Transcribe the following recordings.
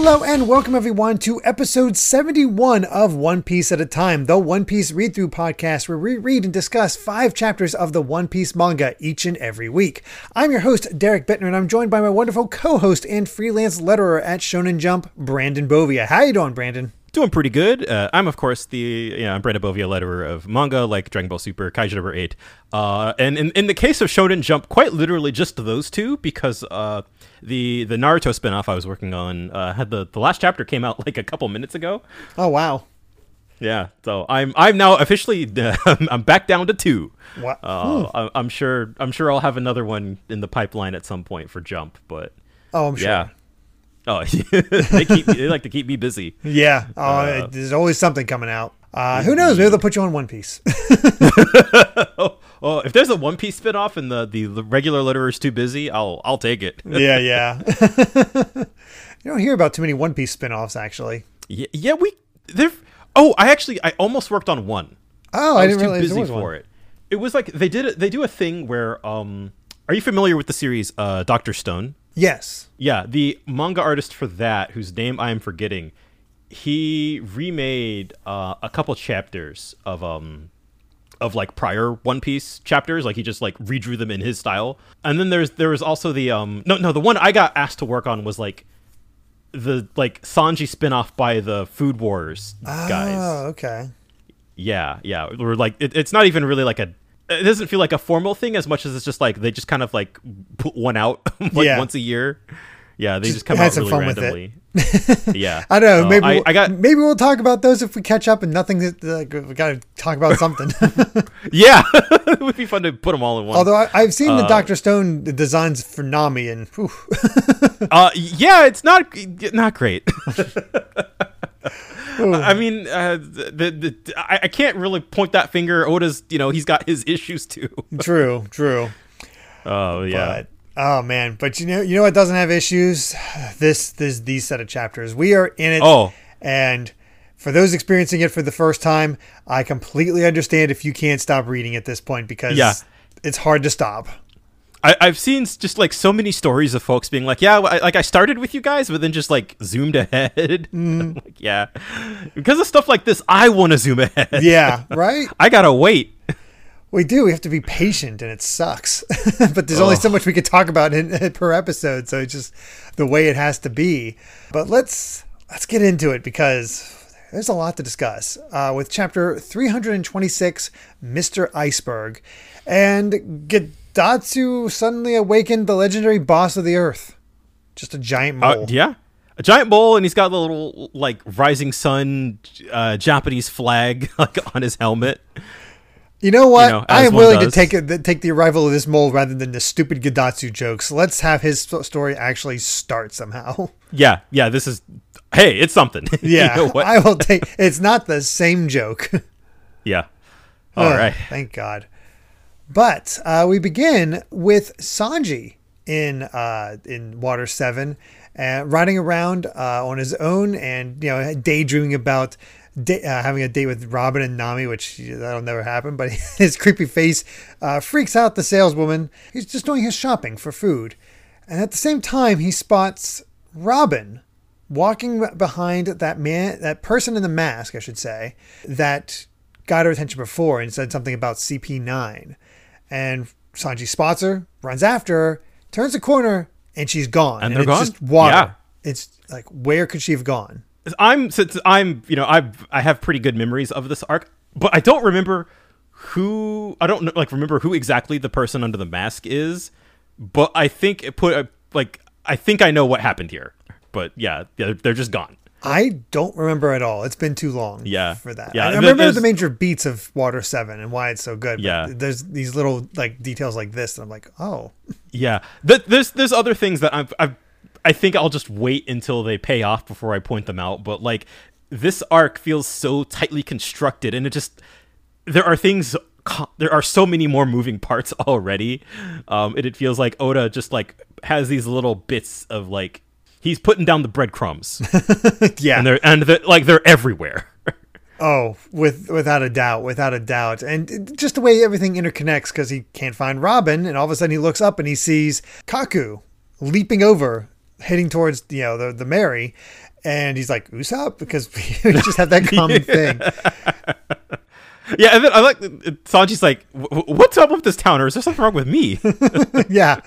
Hello and welcome everyone to episode 71 of One Piece at a Time, the One Piece read through podcast where we read and discuss five chapters of the One Piece manga each and every week. I'm your host, Derrick Bitner, and I'm joined by my wonderful co host and freelance letterer at Shonen Jump, Brandon Bovia. How you doing, Brandon? Doing pretty good. Uh, I'm, of course, the yeah, I'm Brandon Bovia, letterer of manga like Dragon Ball Super, Kaiju Number 8. Uh, and in, in the case of Shonen Jump, quite literally just those two because. Uh, the the Naruto spinoff I was working on uh, had the the last chapter came out like a couple minutes ago. Oh wow. Yeah, so I'm I'm now officially uh, I'm back down to two. What? Uh, I'm sure I'm sure I'll have another one in the pipeline at some point for Jump, but oh, I'm sure. Yeah. Oh, they keep they like to keep me busy. Yeah. Oh, uh, there's always something coming out. Uh, who knows? Maybe they'll put you on One Piece. Oh, if there's a One Piece spinoff and the, the, regular letterer is too busy, I'll I'll take it. yeah, yeah. you don't hear about too many One Piece spinoffs, actually. Yeah, yeah. We there. Oh, I actually I almost worked on one. Oh, I, I didn't too realize busy was for one. it. It was like they did it. They do a thing where um. Are you familiar with the series uh, Doctor Stone? Yes. Yeah, the manga artist for that, whose name I am forgetting, he remade uh, a couple chapters of um of like prior One Piece chapters. Like he just like redrew them in his style. And then there's there was also the um no no the one I got asked to work on was like the like Sanji spin-off by the Food Wars guys. Oh, okay. Yeah, yeah. We're like it, it's not even really like a it doesn't feel like a formal thing as much as it's just like they just kind of like put one out like Yeah. once a year. Yeah, they Just just, come out really fun with it. randomly. yeah, I don't know. Uh, maybe I, we'll, I got maybe we'll talk about those if we catch up and nothing. Like, we got to talk about something. yeah. it would be fun to put them all in one. Although I, I've seen the Uh, Doctor Stone designs for Nami, and uh, yeah, it's not not great. I mean, uh, the, the I, I can't really point that finger. Oda's, you know, he's got his issues too. true, true. Oh yeah, But oh man, but you know, you know what doesn't have issues? This, this, these set of chapters. We are in it. Oh. and for those experiencing it for the first time, I completely understand if you can't stop reading at this point because Yeah. it's hard to stop. I, I've seen just like so many stories of folks being like, yeah, I, like I started with you guys, but then just like zoomed ahead. Mm-hmm. like, yeah, because of stuff like this, I want to zoom ahead. Yeah, right. I gotta wait. We do. We have to be patient, and it sucks. but there's only so much we could talk about in, per episode, so it's just the way it has to be. But let's let's get into it because there's a lot to discuss uh, with chapter 326, Mr. Iceburg, and Gedatsu suddenly awakened the legendary boss of the Earth, just a giant mole. Uh, yeah, a giant bowl, and he's got the little like rising sun uh, Japanese flag like on his helmet. You know what? You know, I am willing to take it, take the arrival of this mole rather than the stupid Gedatsu jokes. Let's have his story actually start somehow. Yeah, yeah. This is hey, it's something. You Yeah, know what? I will take. It's not the same joke. yeah. All Oh, right. thank God. But uh, we begin with Sanji in uh, in Water Seven, uh, riding around uh, on his own and you know daydreaming about da- uh, having a date with Robin and Nami, which that'll never happen. But his creepy face uh, freaks out the saleswoman. He's just doing his shopping for food, and at the same time he spots Robin walking behind that man, that person in the mask, I should say, that got her attention before and said something about CP9. And Sanji spots her, runs after her, turns the corner, and she's gone. And they're it's gone? just water. Yeah. It's like, where could she have gone? I'm since I'm you know I I have pretty good memories of this arc, but I don't remember who I don't like remember who exactly the person under the mask is. But I think it put like I think I know what happened here. But yeah, they're, they're just gone. I don't remember at all. It's been too long Yeah. for that. Yeah, I, remember there's- the major beats of Water 7 and why it's so good. but Yeah. There's these little like details like this that I'm like, oh. Yeah, Th- there's there's other things that I've, I've I think I'll just wait until they pay off before I point them out. But like this arc feels so tightly constructed, and it just there are things. There are so many more moving parts already. Um, and it feels like Oda just like has these little bits of like he's putting down the breadcrumbs, Yeah. and they're and they're, like they're everywhere. Oh, with without a doubt, without a doubt, and just the way everything interconnects because he can't find Robin, and all of a sudden he looks up and he sees Kaku leaping over heading towards you know the the Merry, and he's like Usopp because we just have that common thing. Yeah, and then I like Sanji's like, "What's up with this town? Or is there something wrong with me?" yeah,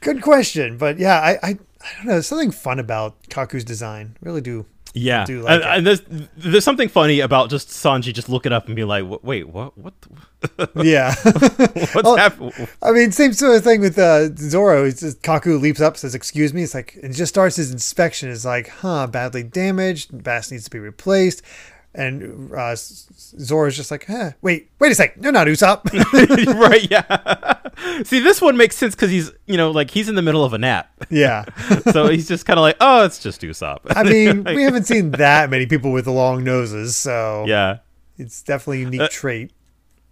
good question, but yeah, I, I I don't know. There's something fun about Kaku's design. Really do. Yeah, do like and, and there's there's something funny about just Sanji just looking up and be like, "Wait, what? What? Yeah. What's Oh, happening?" I mean, same sort of thing with uh, Zoro. It's just Kaku leaps up, says, "Excuse me." It's like, and just starts his inspection. It's like, huh, badly damaged. Bass needs to be replaced. And uh, Zoro's just like, huh, wait, wait a sec. You're not Usopp. right? Yeah. See, this one makes sense because he's you know like he's in the middle of a nap, yeah. so he's just kind of like, "Oh, it's just Usopp." I mean, we haven't seen that many people with long noses, so yeah, it's definitely a unique trait.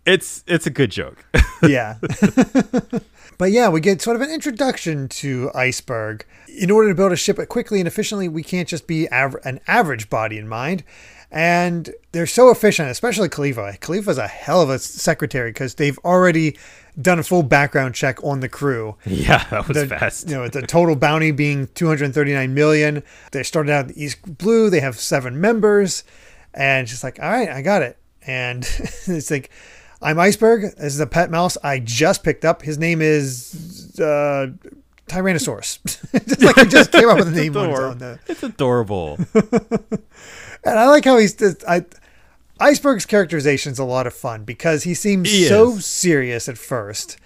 it's it's a good joke. yeah. but yeah, we get sort of an introduction to Iceburg. In order to build a ship quickly and efficiently, we can't just be aver- an average body in mind. And they're so efficient, especially Kalifa. Kalifa's a hell of a secretary because they've already done a full background check on the crew. yeah, that was The, fast. You know, the total bounty being 239 million. They started out in East Blue. They have seven members, and she's like, "All right, I got it." And it's like, "I'm Iceburg. This is a pet mouse I just picked up. His name is uh, Tyrannosaurus." just like he just came up with a name on own. It's adorable. And I like how he's I. Iceburg's characterization is a lot of fun because he seems He so serious at first.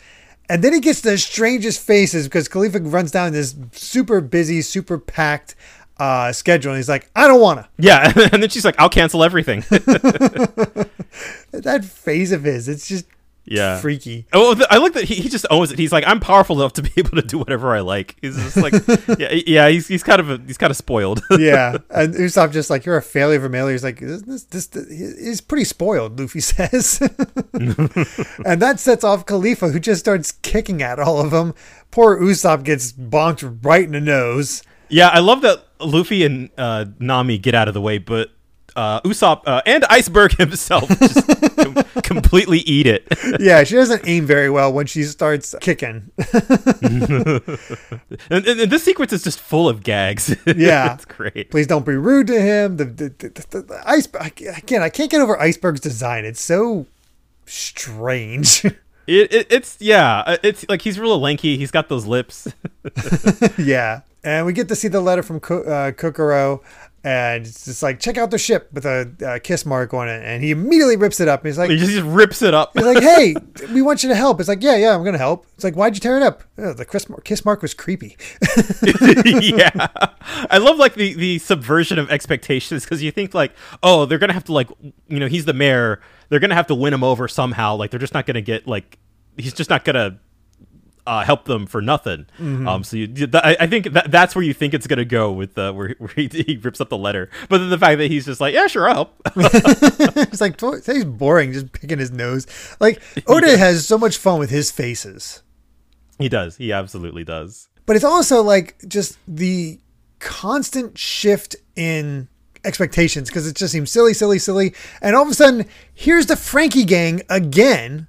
And then he gets the strangest faces because Kalifa runs down this super busy, super packed uh, schedule. And he's like, I don't want to. yeah, and then she's like, "I'll cancel everything." That phase of his, it's just yeah. freaky. Oh, I like that he, he just owns it. He's like, I'm powerful enough to be able to do whatever I like. He's just like, yeah, yeah. He's, he's kind of a, he's kind of spoiled. Yeah. And Usopp just like, you're a failure of a male. He's like, this, this, this, he's pretty spoiled, Luffy says. and that sets off Kalifa, who just starts kicking at all of them. Poor Usopp gets bonked right in the nose. yeah, I love that Luffy and uh, Nami get out of the way, but uh, Usopp uh, and Iceburg himself just com- completely eat it. yeah, she doesn't aim very well when she starts kicking. and, and, and this sequence is just full of gags. Yeah. it's great. Please don't be rude to him. The, the, the, the, the ice again. I can't get over Iceburg's design. It's so strange. It, it, it's yeah, uh, it's like he's real lanky. He's got those lips. yeah, and we get to see the letter from Ko- uh, Kokoro, and it's just like check out the ship with a uh, kiss mark on it, and he immediately rips it up. He's like, he just, he just rips it up. he's like, hey, we want you to help. It's like, yeah, yeah, I'm gonna help. It's like, why'd you tear it up? Oh, the kiss mark, kiss mark was creepy. yeah, I love like the the subversion of expectations because you think like, oh, they're gonna have to like, you know, he's the mayor. They're gonna have to win him over somehow. Like they're just not gonna get like, he's just not gonna uh, help them for nothing. Um, so you, th- I, I think that that's where you think it's gonna go with uh, where, where he, he rips up the letter. But then the fact that he's just like, yeah, sure, I'll help. it's like he's boring, just picking his nose. Like Oda has so much fun with his faces. he does. He absolutely does. but it's also like just the constant shift in expectations because it just seems silly, silly, silly. And all of a sudden, here's the Franky gang again,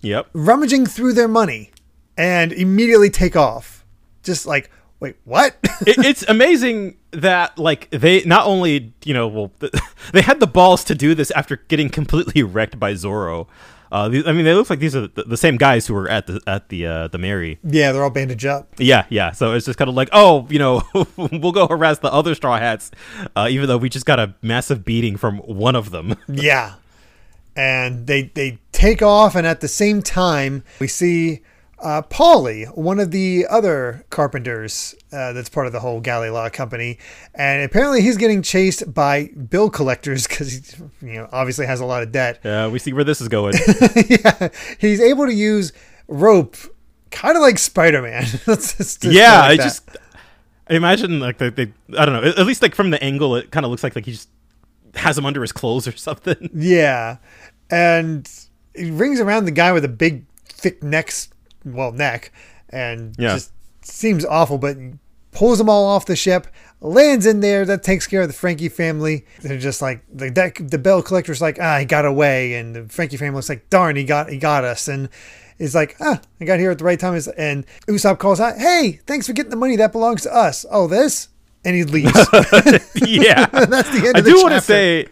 Yep. rummaging through their money and immediately take off. Just like, wait, what? it, it's amazing that like they not only you know well they had the balls to do this after getting completely wrecked by Zoro. Uh, I mean, they look like these are the, the same guys who were at the at the uh, the Merry. yeah, they're all bandaged up. Yeah, yeah. So it's just kind of like, oh, you know, we'll go harass the other Straw Hats, uh, even though we just got a massive beating from one of them. Yeah. And they they take off, and at the same time, we see uh, Paulie, one of the other carpenters uh, that's part of the whole Galley-La Company, and apparently he's getting chased by bill collectors because he, you know, obviously has a lot of debt. Uh, we see where this is going. yeah, he's able to use rope, kind of like Spider Man. yeah, I just I imagine like they, they I don't know. At least like from the angle, it kind of looks like like he just has him under his clothes or something. Yeah. And he rings around the guy with a big, thick neck, well, neck, and Yeah. just seems awful, but pulls them all off the ship, lands in there. That takes care of the Franky family. They're just like, the deck, the bell collector's like, ah, he got away. And the Franky family's like, darn, he got, he got us. And is like, ah, I got here at the right time. And Usopp calls out, hey, thanks for getting the money that belongs to us. Oh, this? And he leaves. yeah, That's the end I do want to say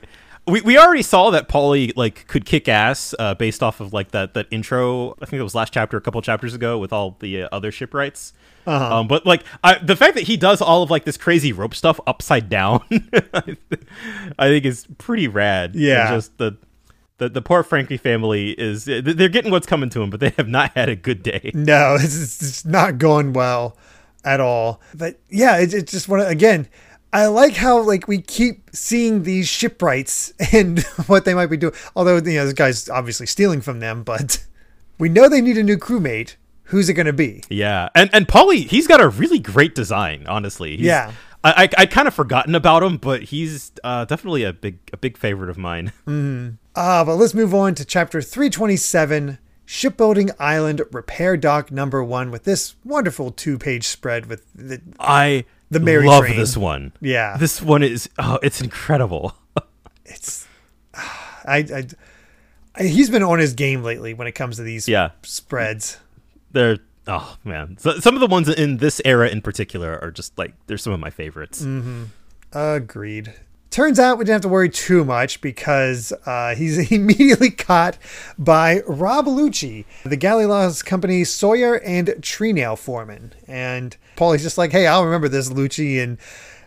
we, we already saw that Paulie like could kick ass uh, based off of like that that intro. I think it was last chapter, a couple chapters ago, with all the uh, other shipwrights. Uh-huh. Um, but like I, the fact that he does all of like this crazy rope stuff upside down, I think is pretty rad. And Yeah. just the. The, the poor Franky family is they're getting what's coming to them, but they have not had a good day. No, it's, it's not going well at all. But yeah, it's, it's just one of- again. I like how like we keep seeing these shipwrights and what they might be doing. Although you know this guy's obviously stealing from them, but we know they need a new crewmate. Who's it going to be? Yeah, and and Paulie, he's got a really great design. Honestly, He's- Yeah. I I I'd kind of forgotten about him, but he's uh, definitely a big a big favorite of mine. Uh, but let's move on to chapter 327 Shipbuilding Island Repair Dock number one with this wonderful two page spread with the. I The Merry love Train. this one. Yeah. this one is oh, it's incredible. It's. I, I, I. He's been on his game lately when it comes to these Yeah. spreads. They're oh man, so, some of the ones in this era in particular are just like they're some of my favorites. Mm. Agreed. Turns out we didn't have to worry too much because uh, he's immediately caught by Rob Lucci, the Galley-La's Company Sawyer and tree nail foreman. And Paulie's just like, hey, I'll remember this, Lucci. And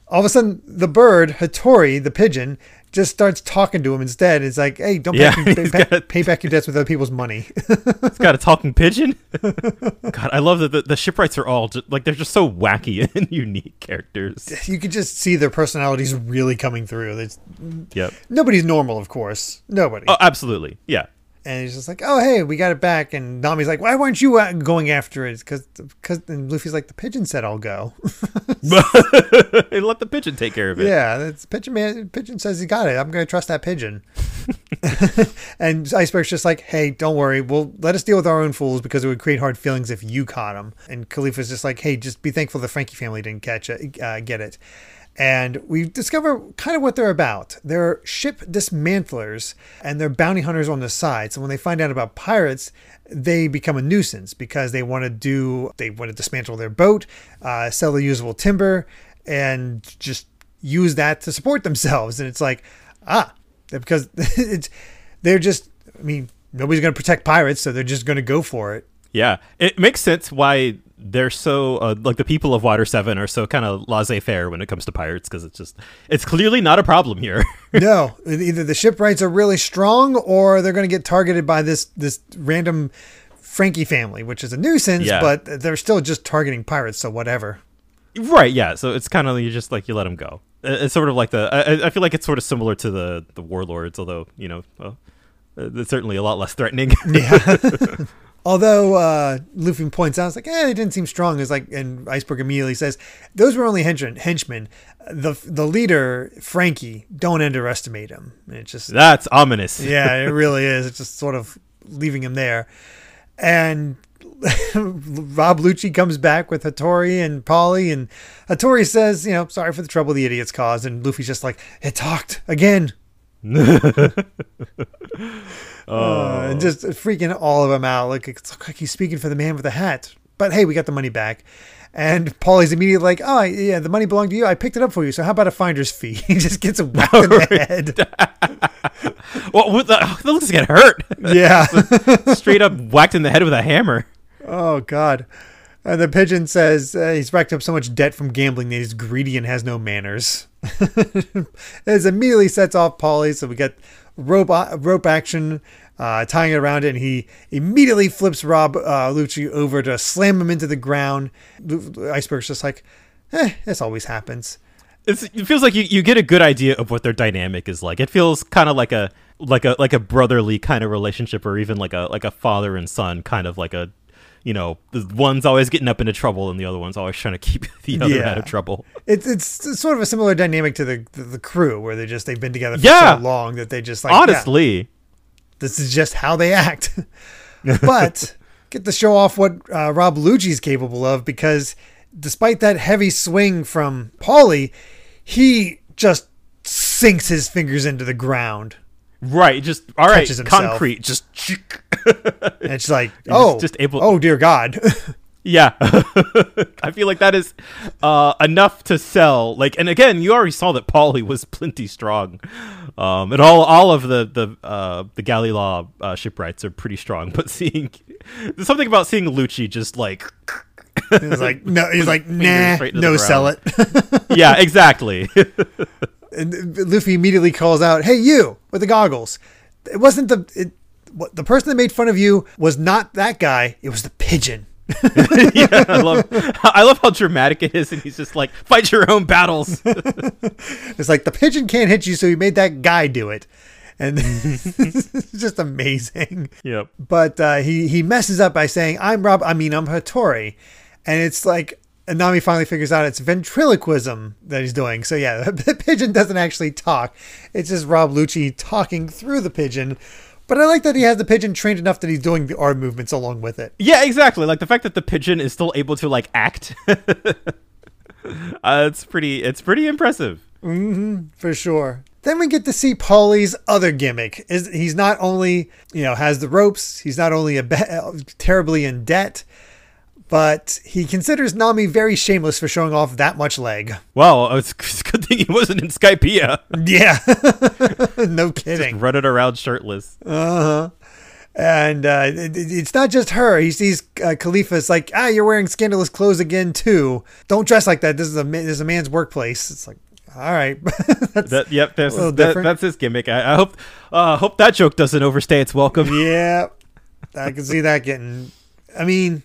all of a sudden, the bird, Hattori, the pigeon, just starts talking to him instead. It's like, hey, don't Yeah, pay, pay, a- pay back your debts with other people's money. It's got a talking pigeon. God, I love that the, the shipwrights are all just, like they're just so wacky and unique characters. you can just see their personalities really coming through. It's, Yep. nobody's normal, of course. Nobody. Oh, absolutely. Yeah. And he's just like, "Oh, hey, we got it back." And Nami's like, "Why weren't you uh, going after it?" Because, because, and Luffy's like, "The pigeon said I'll go." and let the pigeon take care of it. yeah, that's pigeon man. Pigeon says he got it. I'm gonna trust that pigeon. and Iceburg's just like, "Hey, don't worry. We'll let us deal with our own fools because it would create hard feelings if you caught them." And Kalifa's just like, "Hey, just be thankful the Franky family didn't catch it, uh, get it." And we discover kind of what they're about. They're ship dismantlers and they're bounty hunters on the side. So when they find out about pirates, they become a nuisance because they want to do, they want to dismantle their boat, uh, sell the usable timber, and just use that to support themselves. And it's like, ah, because it's, they're just, I mean, nobody's going to protect pirates, so they're just going to go for it. Yeah, it makes sense why they're so uh, like the people of Water Seven are so kind of laissez-faire when it comes to pirates because it's just it's clearly not a problem here. no, either the shipwrights are really strong or they're going to get targeted by this this random Franky family, which is a nuisance, Yeah. but they're still just targeting pirates, so whatever. right? Yeah. So it's kind of you just like you let them go. It's sort of like the I, I feel like it's sort of similar to the the warlords, although you know well, uh, it's certainly a lot less threatening. Although uh, Luffy points out, it's like, eh, they didn't seem strong. It's like, and Iceburg immediately says, those were only henchmen. henchmen. The the leader, Franky, don't underestimate him. And it's just, That's ominous. yeah, it really is. It's just sort of leaving him there. And Rob Lucci comes back with Hattori and Paulie, and Hattori says, you know, sorry for the trouble the idiots caused. And Luffy's just like, it talked again. Uh, and just freaking all of them out. Like it's like he's speaking for the man with the hat. But hey, we got the money back. And Paulie's immediately like, "Oh yeah, the money belonged to you. I picked it up for you. So how about a finder's fee?" he just gets whacked in the head. Well, what the, oh, looks get hurt. yeah. Straight up whacked in the head with a hammer. oh God. And the pigeon says uh, he's racked up so much debt from gambling that he's greedy and has no manners. this immediately sets off Paulie, so we get rope rope action, uh, tying it around it, and he immediately flips Rob uh, Lucci over to slam him into the ground. Iceburg's just like, eh, this always happens. It's, it feels like you, you get a good idea of what their dynamic is like. It feels kind of like a like a like a brotherly kind of relationship, or even like a like a father and son kind of like a you know the one's always getting up into trouble and the other one's always trying to keep the other Yeah. out of trouble. It's, it's sort of a similar dynamic to the the, the crew where they just they've been together for Yeah. so long that they just like yeah, Honestly, this is just how they act. but get to show off what uh, Rob Lucci's capable of because despite that heavy swing from Paulie, he just sinks his fingers into the ground. Right, just all right, concrete, just And it's like, oh, just able- oh dear God. yeah. I feel like that is uh, enough to sell. Like, and again, you already saw that Paulie was plenty strong, um, and all all of the the uh, the Galley-La uh, shipwrights are pretty strong. But seeing there's something about seeing Lucci just like, He's like, no, he's like, nah, no, sell it. yeah, exactly. And Luffy immediately calls out, "Hey, you with the goggles! It wasn't the it, what the person that made fun of you was not that guy. It was the pigeon." yeah, I love I love how dramatic it is, and he's just like, fight your own battles. It's like the pigeon can't hit you, so he made that guy do it, and it's just amazing. yep. But uh, he he messes up by saying, "I'm Rob. I mean, I'm Hattori," and it's like. And Nami finally figures out it's ventriloquism that he's doing. So yeah, the pigeon doesn't actually talk. It's just Rob Lucci talking through the pigeon. But I like that he has the pigeon trained enough that he's doing the arm movements along with it. Yeah, exactly. Like the fact that the pigeon is still able to like act. uh, it's pretty. It's pretty impressive. for sure. Then we get to see Paulie's other gimmick. Is he's not only you know has the ropes, he's not only a be- terribly in debt, but he considers Nami very shameless for showing off that much leg. Well, it's, it's a good thing he wasn't in Skypiea, Yeah, no kidding. Just running around shirtless. And uh, it, it- it's not just her. He sees uh, Kalifa. It's like, ah, you're wearing scandalous clothes again too. Don't dress like that. This is a this is a man's workplace. It's like, all right, That's- That yep, that's little that, that's his gimmick. I, I hope uh, hope that joke doesn't overstay its welcome. Yeah, I can see that getting. I mean,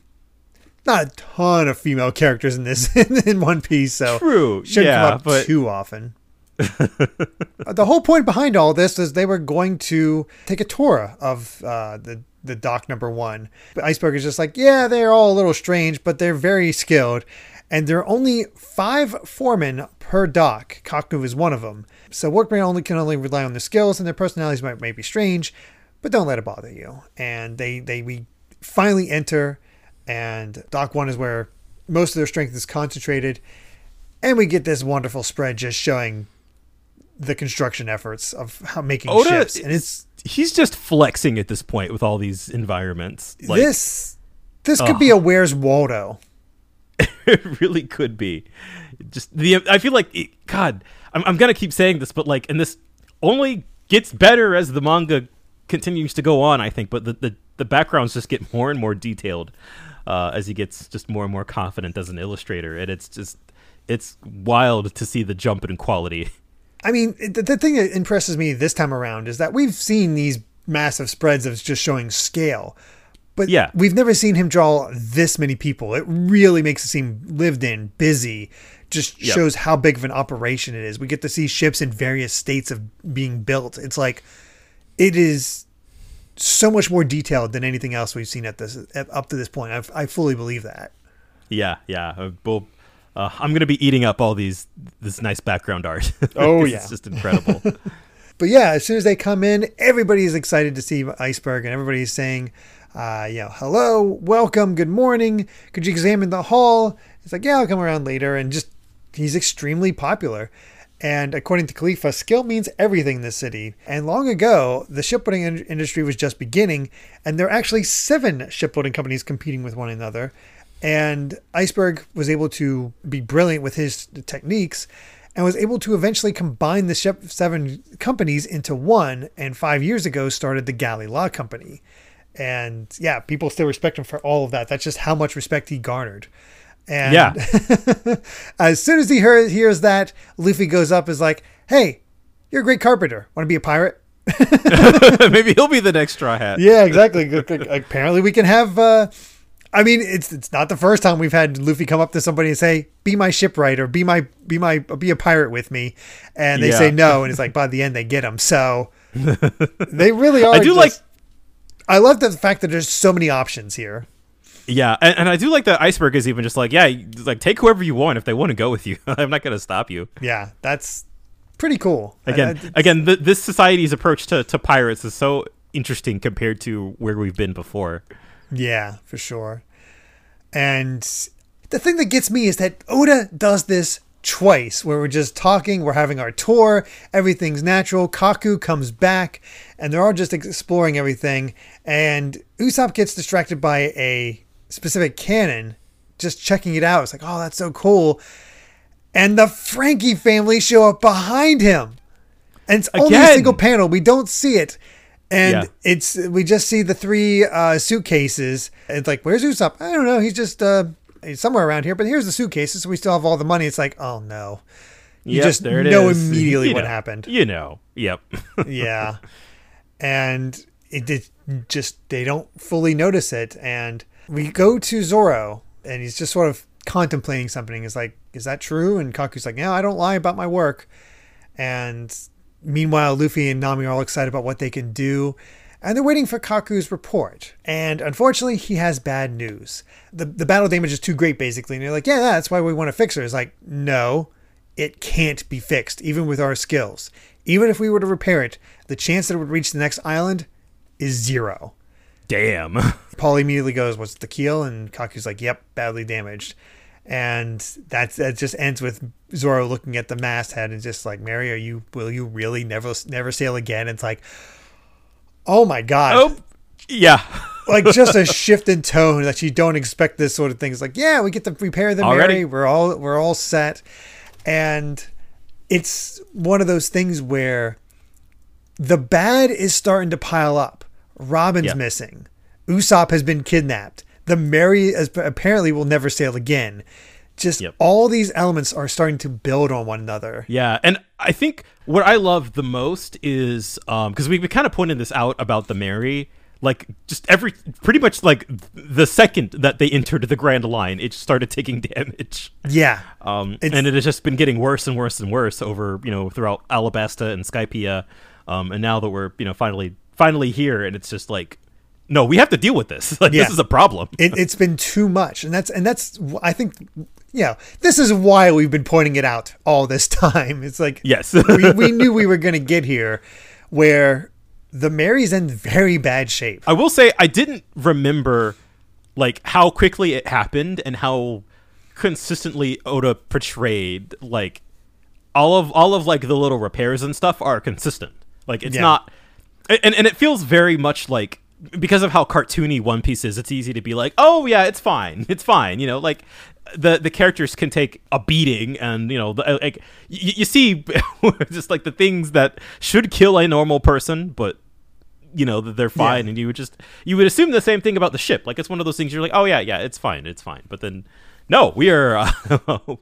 not a ton of female characters in this in One Piece, so True, shouldn't yeah, come up but- too often. Uh, the whole point behind all this is they were going to take a tour of uh, the the dock number one. But Iceburg is just like, yeah, they're all a little strange, but they're very skilled. And there are only five foremen per dock. Kaku is one of them. So workmen only can only rely on their skills, and their personalities might, might be strange, but don't let it bother you. And they they we finally enter, and dock one is where most of their strength is concentrated, and we get this wonderful spread just showing the construction efforts of how making Oda ships, and it's He's just flexing at this point with all these environments. Like this this could be a Where's Waldo. it really could be. Just the I feel like it, God, I'm I'm gonna keep saying this, but like, and this only gets better as the manga continues to go on. I think, but the the, the backgrounds just get more and more detailed uh, as he gets just more and more confident as an illustrator, and it's just it's wild to see the jump in quality. I mean, the, the thing that impresses me this time around is that we've seen these massive spreads of just showing scale, but Yeah. we've never seen him draw this many people. It really makes it seem lived in, busy. Just Yep. shows how big of an operation it is. We get to see ships in various states of being built. It's like it is so much more detailed than anything else we've seen at this up to this point. I, I fully believe that. Yeah, yeah. Uh, well, uh, I'm gonna be eating up all these this nice background art. oh yeah. it's just incredible. But yeah, as soon as they come in, everybody is excited to see Iceburg, and everybody's saying, uh, you know, hello, welcome, good morning. Could you examine the hall? It's like, yeah, I'll come around later. And just, he's extremely popular. And according to Kalifa, skill means everything in this city. And long ago, the shipbuilding in- industry was just beginning, and there are actually seven shipbuilding companies competing with one another. And Iceburg was able to be brilliant with his techniques and was able to eventually combine the ship seven companies into one. And five years ago, started the Galley-La Company. And yeah, people still respect him for all of that. That's just how much respect he garnered. And Yeah. as soon as he heard, hears that, Luffy goes up is like, "Hey, you're a great carpenter. Want to be a pirate?" Maybe he'll be the next straw hat. Yeah, exactly. Apparently, we can have. Uh, I mean, it's it's not the first time we've had Luffy come up to somebody and say, "Be my shipwright," or "Be my be my be a pirate with me," and they Yeah. say no, and it's like by the end they get him. So they really are. I do just- like- I love the fact that there's so many options here. Yeah, and, and I do like that Iceburg is even just like, yeah, like take whoever you want if they want to go with you. I'm not gonna stop you. Yeah, that's pretty cool. I- Again, I- again, th- this society's approach to, to pirates is so interesting compared to where we've been before. Yeah, for sure. And the thing that gets me is that Oda does this twice where we're just talking, we're having our tour, everything's natural. Kaku comes back and they're all just exploring everything. And Usopp gets distracted by a specific cannon, just checking it out. It's like, oh, that's so cool. And the Franky family show up behind him. And it's only a single panel. We don't see it. And Yeah. it's we just see the three uh, suitcases. It's like, where's Usopp? I don't know. He's just uh, he's somewhere around here. But here's the suitcases. So we still have all the money. It's like, oh no. You Yep, just there it know is. immediately You what know. happened. You know. Yep. yeah. And it did just they don't fully notice it. And we go to Zoro and he's just sort of contemplating something. He's like, Is that true? And Kaku's like, No, I don't lie about my work. And meanwhile, Luffy and Nami are all excited about what they can do. And they're waiting for Kaku's report. And unfortunately, he has bad news. The, the battle damage is too great, basically. And they're like, yeah, that's why we want to fix her. It's like, no, it can't be fixed, even with our skills. Even if we were to repair it, the chance that it would reach the next island is zero. Damn. Paul immediately goes, "What's the keel?" And Kaku's like, "Yep, badly damaged." And that's that just ends with Zoro looking at the masthead and just like, "Merry, are you? Will you really never never sail again?" It's like, oh my god, oh. Yeah. like just a shift in tone that you don't expect this sort of thing. It's like, yeah, we get to repair the Already? Merry. We're all we're all set, and it's one of those things where the bad is starting to pile up. Robin's Yeah. missing. Usopp has been kidnapped. The Merry apparently will never sail again. Just Yep. all these elements are starting to build on one another. Yeah, and I think what I love the most is um because we, we kind of pointed this out about the Merry, like just every pretty much like the second that they entered the Grand Line, it started taking damage. Yeah. Um, and it has just been getting worse and worse and worse over you know throughout Alabasta and Skypiea, um, and now that we're you know finally finally here, and it's just like, no, we have to deal with this. Like Yeah. this is a problem. it, it's been too much and that's and that's i think you know this is why we've been pointing it out all this time it's like Yes. we, we knew we were going to get here where the merry's in very bad shape I will say I didn't remember like how quickly it happened and how consistently Oda portrayed like all of all of like the little repairs and stuff are consistent. Like it's Yeah. not and and it feels very much like because of how cartoony One Piece is, it's easy to be like, "Oh yeah, it's fine. It's fine." You know, like the the characters can take a beating and, you know, the, uh, like you, you see just like the things that should kill a normal person, but you know that they're fine Yeah. and you would just you would assume the same thing about the ship like it's one of those things you're like oh yeah yeah it's fine it's fine but then no we are uh,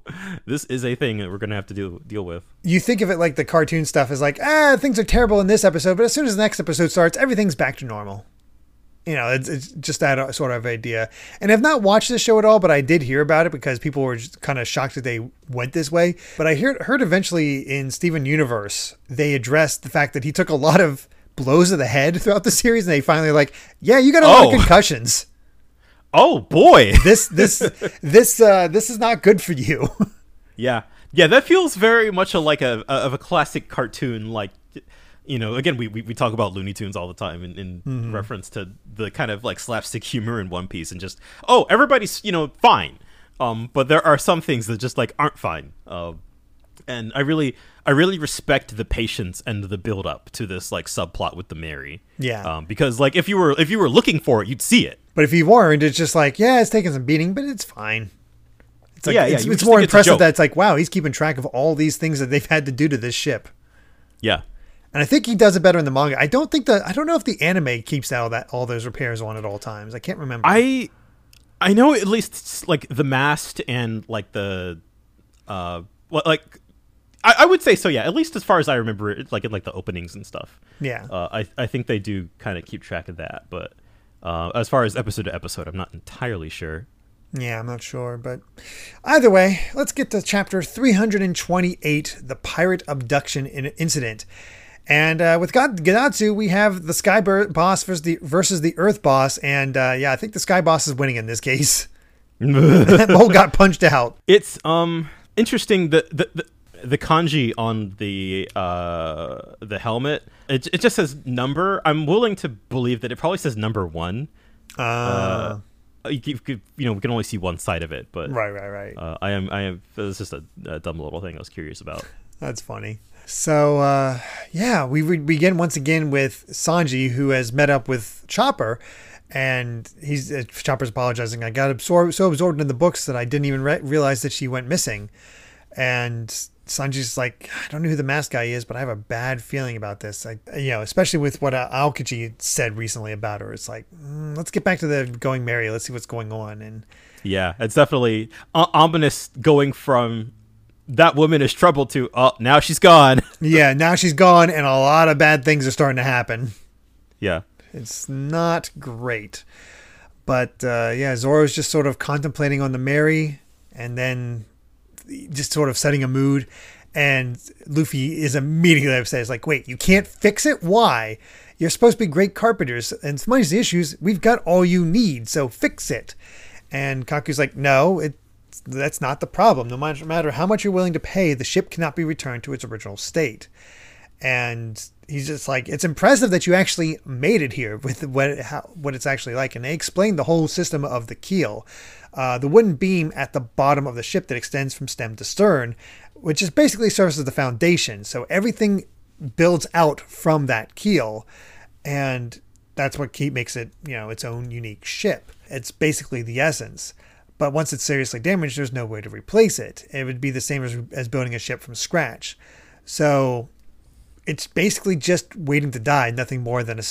this is a thing that we're gonna have to deal deal with. You think of it like the cartoon stuff is like ah things are terrible in this episode but as soon as the next episode starts everything's back to normal. You know it's, it's just that sort of idea. And i've not watched this show at all but i did hear about it because people were just kind of shocked that they went this way. But i heard, heard eventually in steven universe they addressed the fact that he took a lot of blows to the head throughout the series and they finally like yeah you got a lot Oh. of concussions oh boy this this this uh this is not good for you yeah yeah that feels very much a, like a, a of a classic cartoon like you know again we, we, we talk about looney tunes all the time in, in Mm-hmm. reference to the kind of like slapstick humor in one piece and just oh everybody's you know fine um but there are some things that just like aren't fine uh, and I really I really respect the patience and the build up to this like subplot with the Merry. Yeah. Um, because like if you were if you were looking for it, you'd see it. But if you weren't, it's just like, yeah, it's taking some beating, but it's fine. It's like Yeah, yeah, it's, more think it's impressive that it's like, wow, he's keeping track of all these things that they've had to do to this ship. Yeah. And I think he does it better in the manga. I don't think that I don't know if the anime keeps all that all those repairs on at all times. I can't remember. I I know at least like the mast and like the uh well, like I, I would say so yeah at least as far as I remember it like in like the openings and stuff. yeah. Uh, I I think they do kind of keep track of that, but uh, as far as episode to episode, I'm not entirely sure. Yeah, I'm not sure, but either way, let's get to chapter 328, the pirate abduction in- incident. And uh, with God Gedatsu, we have the Sky Boss versus the versus the Earth Boss, and uh, yeah, I think the Sky Boss is winning in this case. That mole got punched out. It's um interesting the the, the the kanji on the uh the helmet it, it just says number i'm willing to believe that it probably says number one Uh, you, you, you know we can only see one side of it, but Right, right, right. uh, I am I am. It's just a, a dumb little thing I was curious about. That's funny. So uh, yeah, we re- begin once again with Sanji, who has met up with Chopper, and he's uh, Chopper's apologizing. I got absorbed so absorbed in the books that I didn't even re- realize that she went missing. And Sanji's like, I don't know who the mask guy is, but I have a bad feeling about this. I, you know, especially with what uh, Aokiji said recently about her. It's like, mm, let's get back to the going merry. Let's see what's going on. And Yeah, it's definitely o- ominous going from that woman is trouble to oh now she's gone. yeah, now she's gone, and a lot of bad things are starting to happen. yeah, It's not great. But uh, yeah, Zoro's just sort of contemplating on the Merry and then just sort of setting a mood. And Luffy is immediately upset. It's like, wait, you can't fix it? Why? You're supposed to be great carpenters. And money's the issues, we've got all you need, so fix it. And Kaku's like, no, it, that's not the problem. No matter, how much you're willing to pay, the ship cannot be returned to its original state and he's just like it's impressive that you actually made it here with what how, what it's actually like and they explained the whole system of the keel uh, the wooden beam at the bottom of the ship that extends from stem to stern which is basically serves as the foundation. So everything builds out from that keel and that's what keep makes it you know its own unique ship. It's basically the essence. But once it's seriously damaged there's no way to replace it. It would be the same as, as building a ship from scratch. So it's basically just waiting to die, nothing more than a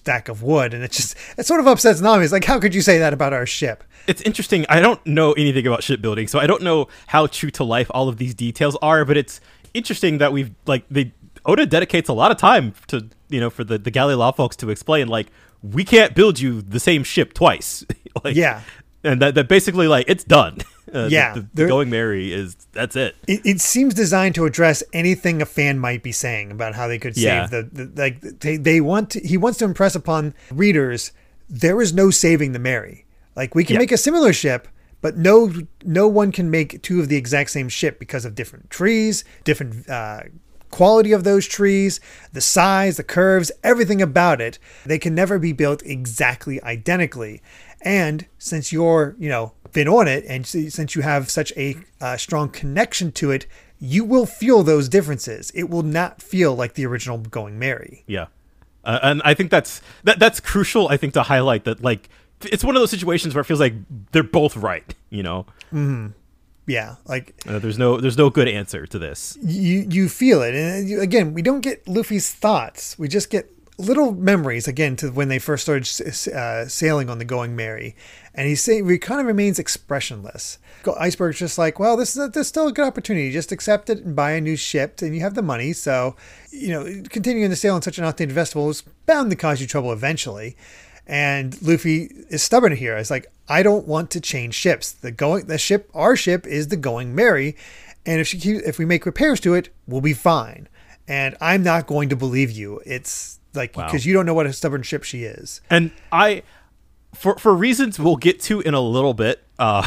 stack of wood. And it just, it sort of upsets Nami. It's like, how could you say that about our ship? it's interesting. I don't know anything about shipbuilding, so I don't know how true to life all of these details are. But it's interesting that we've like they Oda dedicates a lot of time to you know for the the Galley-La folks to explain like we can't build you the same ship twice. like, Yeah. and that that basically like it's done. Uh, Yeah, the, the going Merry is that's it. It, it seems designed to address anything a fan might be saying about how they could Yeah. save the, the like they, they want to, he wants to impress upon readers there is no saving the Merry. Like we can Yeah. make a similar ship, but no no one can make two of the exact same ship because of different trees, different uh, quality of those trees, the size, the curves, everything about it. They can never be built exactly identically. And since you're, you know, been on it and since you have such a uh, strong connection to it, you will feel those differences. It will not feel like the original Going Merry. Yeah, uh, and I think that's that that's crucial. I think to highlight that like it's one of those situations where it feels like they're both right. You know, Yeah, like uh, there's no there's no good answer to this. you you feel it and you, again we don't get luffy's thoughts we just get little memories again to when they first started uh, sailing on the going Merry, and he's saying he kind of remains expressionless iceburg's just like well this is a, this is still a good opportunity just accept it and buy a new ship and you have the money so you know continuing to sail on such an outdated vessel is bound to cause you trouble eventually and Luffy is stubborn here. It's like I don't want to change ships. The going the ship, our ship, is the Going Merry, and if she keeps, if we make repairs to it, we'll be fine. And I'm not going to believe you. It's like Wow. because you don't know what a stubborn ship she is. And I, for for reasons we'll get to in a little bit, uh,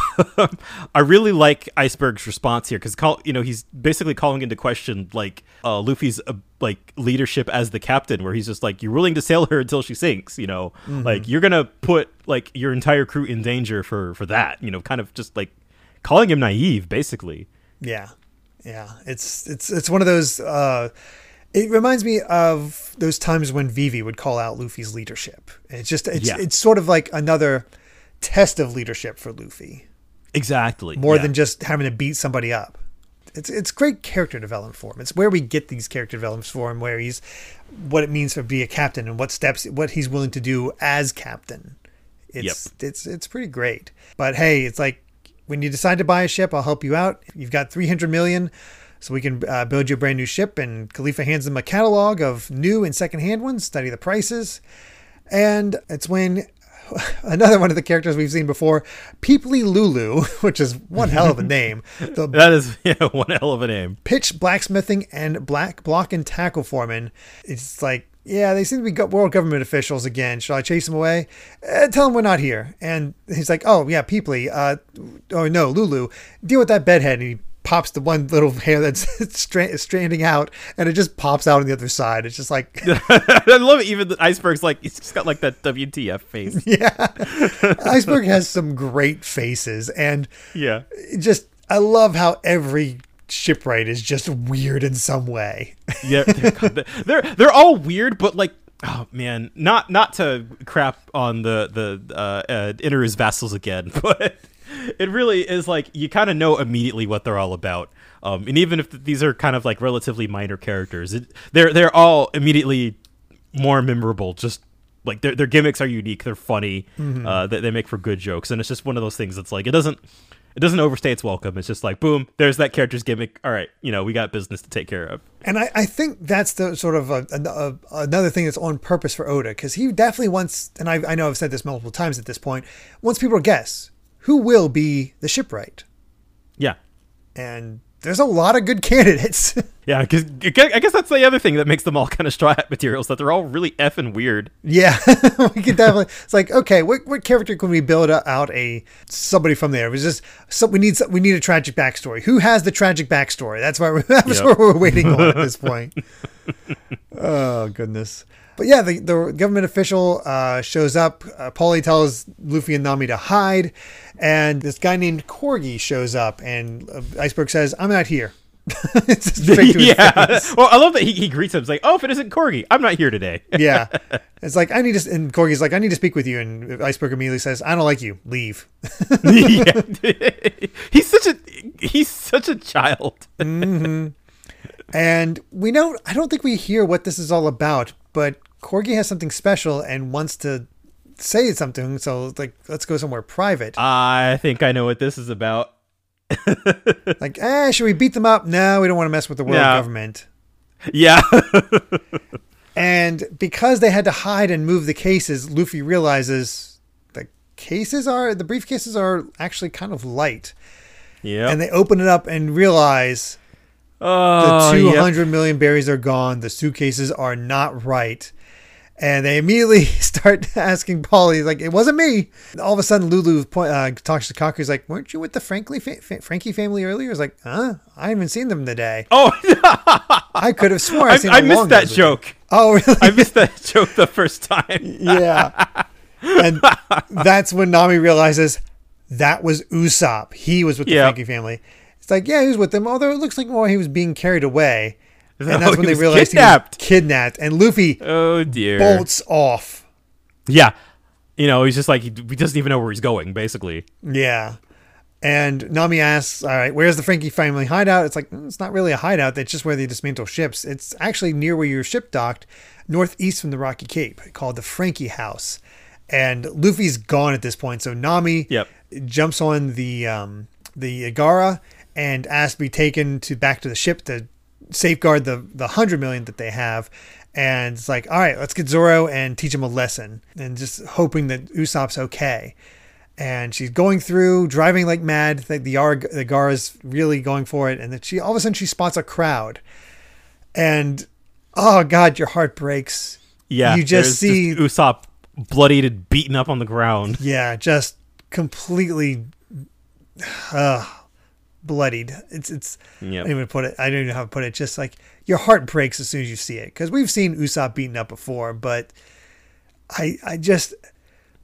I really like Iceburg's response here because call you know he's basically calling into question like uh, Luffy's uh, like leadership as the captain, where he's just like you're willing to sail her until she sinks, you know, like you're gonna put like your entire crew in danger for for that, you know, kind of just like calling him naive, basically. Yeah, yeah. It's it's it's one of those. Uh, it reminds me of those times when Vivi would call out Luffy's leadership. It's just it's Yeah. it's sort of like another test of leadership for Luffy. Exactly. more yeah. than just having to beat somebody up. It's it's great character development for him. It's where we get these character developments for him, where he's what it means to be a captain and what steps what he's willing to do as captain. It's it's it's pretty great. But hey, it's like when you decide to buy a ship, I'll help you out. You've got three hundred million, so we can uh, build you a brand new ship. And Kalifa hands them a catalog of new and secondhand ones. Study the prices, and it's when another one of the characters we've seen before, Peepley Lulu, which is one hell of a name. The that is yeah, one hell of a name. pitch blacksmithing and black block and tackle foreman. It's like, yeah, they seem to be world government officials again. Shall I chase them away? Eh, tell them we're not here. And he's like, oh yeah, Peeply. Uh, oh no, Lulu, deal with that bedhead. And he pops the one little hair that's stra- stranding out, and it just pops out on the other side. It's just like, I love it. Even the iceburg's like he's just got like that WTF face. yeah. Iceburg has some great faces, and Yeah. just I love how every shipwright is just weird in some way. Yeah. They're they're, they're all weird, but like. Oh man, not not to crap on the the uh, uh, Enel's vassals again, but it really is like you kind of know immediately what they're all about. Um, and even if these are kind of like relatively minor characters, it, they're they're all immediately more memorable. Just like their their gimmicks are unique, they're funny, uh, they, they make for good jokes, and it's just one of those things that's like it doesn't it doesn't overstay its welcome. It's just like boom, there's that character's gimmick. All right, you know we got business to take care of. And I, I think that's the sort of a, a, a- another thing that's on purpose for Oda because he definitely wants, and I, I know I've said this multiple times at this point, wants people to guess who will be the shipwright. Yeah. And there's a lot of good candidates. Yeah, because I guess that's the other thing that makes them all kind of straw hat materials that they're all really effing weird. yeah, we could definitely. It's like okay, what, what character can we build out a somebody from there? It was just so we need we need a tragic backstory. Who has the tragic backstory? That's why we're, that's Yep. what we're waiting on at this point. oh goodness. But yeah, the, the government official uh, shows up. Uh, Paulie tells Luffy and Nami to hide, and this guy named Corgi shows up, and uh, Iceburg says, "I'm not here." it's just straight to his yeah. face. well, I love that he, he greets him. It's like, oh, if it isn't Corgi, I'm not here today. yeah. It's like, I need to, and Corgi's like, I need to speak with you. And Iceburg immediately says, I don't like you. Leave. yeah. he's such a he's such a child. Mm-hmm. And we know, I don't think we hear what this is all about, but Corgi has something special and wants to say something. So, like, let's go somewhere private. I think I know what this is about. Like, eh, should we beat them up? No, we don't want to mess with the world No. government. Yeah. And because they had to hide and move the cases, Luffy realizes the cases are, the briefcases are actually kind of light. yeah. And they open it up and realize the oh, two yep. hundred million berries are gone. The suitcases are not right. And they immediately start asking Paulie, like, it wasn't me. All of a sudden, Lulu point, uh, talks to Kaku. He's like, weren't you with the Frankly fa- Franky family earlier? He's like, huh? I haven't seen them today. Oh, I could have sworn I, I, missed that ago." joke. Oh, really? I missed that joke the first time. yeah. And that's when Nami realizes that was Usopp. He was with the Yeah. Franky family. It's like, yeah, he was with them, although it looks like more he was being carried away. And Oh, that's when they realized kidnapped. kidnapped. And Luffy Oh dear. bolts off. Yeah. You know, he's just like he, he doesn't even know where he's going. Basically. Yeah. And Nami asks, all right, where's the Franky family hideout? It's like, "Mm, it's not really a hideout. It's just where they dismantle ships. It's actually near where your ship docked, northeast from the Rocky Cape, called the Franky House. And Luffy's gone at this point. So Nami Yep. jumps on the um, the Yagara and asks to be taken to back to the ship to safeguard the the hundred million that they have. And it's like, all right, let's get Zoro and teach him a lesson, and just hoping that Usopp's okay. And she's going through, driving like mad. The the, Ar- the Gar is really going for it, and then she all of a sudden she spots a crowd, and oh god, your heart breaks. Yeah. you just see Usopp bloodied and beaten up on the ground. Yeah, just completely uh, bloodied. It's it's. I don't even put it. I don't even know how to put it. Just like your heart breaks as soon as you see it because we've seen Usopp beaten up before, but I I just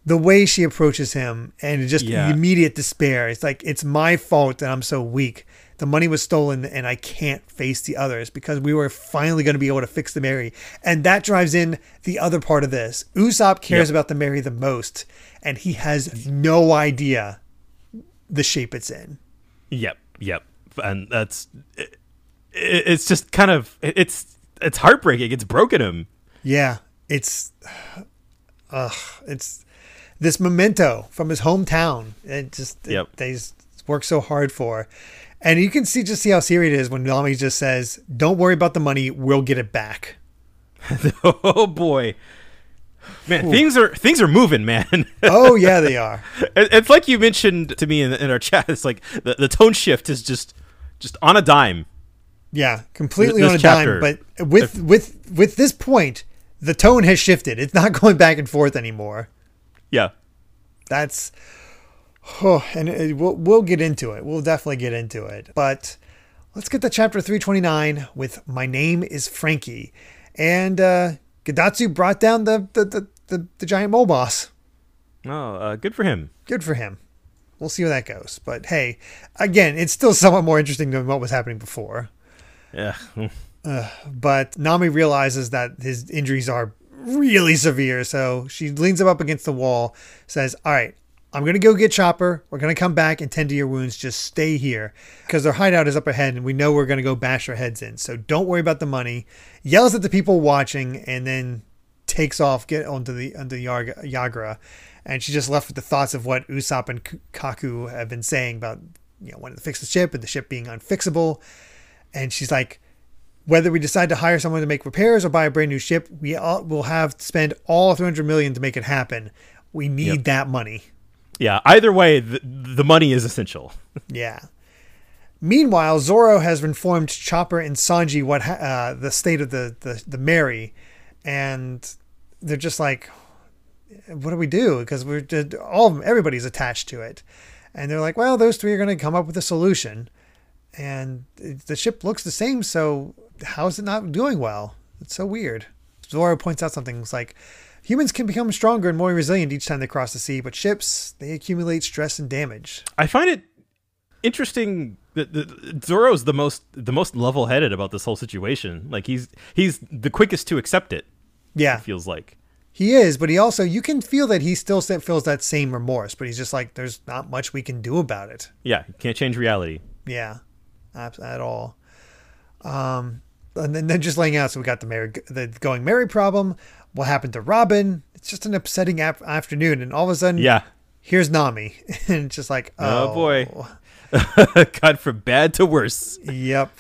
the way she approaches him and just Yeah. immediate despair. It's like it's my fault that I'm so weak. The money was stolen and I can't face the others because we were finally going to be able to fix the Merry. And that drives in the other part of this. Usopp cares Yep. about the Merry the most and he has no idea the shape it's in. Yep, yep, and that's it, it's just kind of it's it's heartbreaking. It's broken him. Yeah, it's ugh, it's this memento from his hometown. It just it- Yep. they just work so hard for. And you can see just see how serious it is when Nami just says, Don't worry about the money, we'll get it back. oh boy, man, things are things are moving, man. Oh yeah, they are. It's like you mentioned to me in, in our chat. It's like the, the tone shift is just just on a dime. Yeah, completely This on a chapter, dime. But with with with this point, the tone has shifted. It's not going back and forth anymore. Yeah, That's oh, and it, we'll we'll get into it. We'll definitely get into it. But let's get to chapter 329 with My Name is Franky. And uh, Gedatsu brought down the, the, the, the, the giant mole boss. Oh, uh, good for him. Good for him. We'll see where that goes. But hey, again, it's still somewhat more interesting than what was happening before. Yeah. But Nami realizes that his injuries are really severe. So she leans him up against the wall, says, All right, I'm going to go get Chopper. We're going to come back and tend to your wounds. Just stay here because their hideout is up ahead and we know we're going to go bash our heads in. So don't worry about the money. Yells at the people watching and then takes off, get onto the, onto the Yagara. And she's just left with the thoughts of what Usopp and Kaku have been saying about, you know, wanting to fix the ship and the ship being unfixable. And she's like, whether we decide to hire someone to make repairs or buy a brand new ship, we all, will have to spend all 300 million to make it happen. We need yep. that money. Yeah, either way, the, the money is essential. yeah. Meanwhile, Zoro has informed Chopper and Sanji what ha- uh, the state of the, the, the Merry, and they're just like, what do we do? Because we're all everybody's attached to it. And they're like, well, those three are going to come up with a solution. And the ship looks the same, so how is it not doing well? It's so weird. Zoro points out something. It's like, humans can become stronger and more resilient each time they cross the sea, but ships, they accumulate stress and damage. I find it interesting that the, Zoro's the most the most level headed about this whole situation. Like he's he's the quickest to accept it. Yeah, it feels like he is, but he also you can feel that he still feels that same remorse, but he's just like there's not much we can do about it. Yeah, can't change reality. Yeah, at all. Um, and then, then just laying out, so we got the Merry, the going Merry problem. What happened to Robin? It's just an upsetting ap- afternoon, and all of a sudden, yeah, here's Nami, and it's just like, oh, oh boy, got from bad to worse. Yep.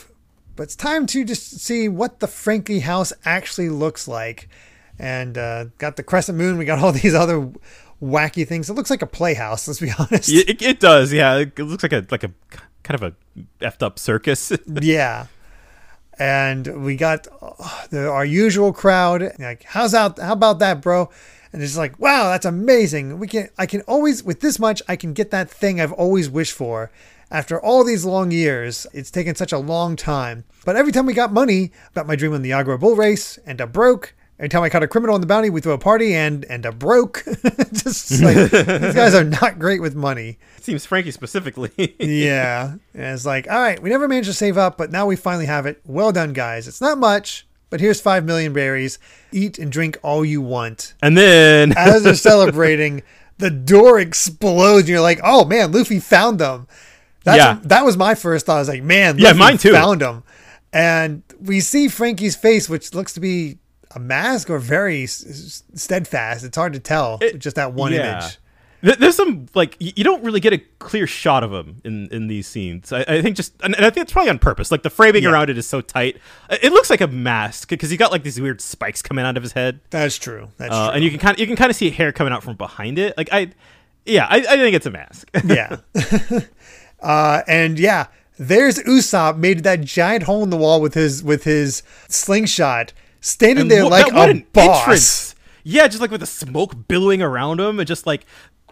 But it's time to just see what the Franky house actually looks like. And uh, got the crescent moon. We got all these other wacky things. It looks like a playhouse. Let's be honest. It, it does. Yeah, it looks like a like a kind of a effed up circus. yeah. And we got the, our usual crowd. Like, how's out? How about that, bro? And it's like, wow, that's amazing. We can, I can always, with this much, I can get that thing I've always wished for. After all these long years, it's taken such a long time. But every time we got money, about my dream on the Agro Bull Race, and a broke, Every time I caught a criminal on the bounty, we throw a party and and a broke. Just like these guys are not great with money. It Seems Franky specifically. yeah, and it's like, all right, we never managed to save up, but now we finally have it. Well done, guys. It's not much, but here's five million berries. Eat and drink all you want. And then, as they're celebrating, the door explodes. And you're like, oh man, Luffy found them. That's yeah. A, that was my first thought. I was like, man, Luffy yeah, mine too. Found them. And we see Franky's face, which looks to be a mask or very steadfast. It's hard to tell it, just that one yeah. image. There's some like you don't really get a clear shot of him in in these scenes. I, I think just and I think it's probably on purpose. Like the framing yeah. around it is so tight. It looks like a mask because he got like these weird spikes coming out of his head. That's true. That's uh, true. And you can kind of you can kind of see hair coming out from behind it. Like I, yeah, I, I think it's a mask. yeah. uh, and yeah, there's Usopp made that giant hole in the wall with his with his slingshot standing and there what, like that, a boss. Entrance. Yeah, just like with the smoke billowing around him, and just like,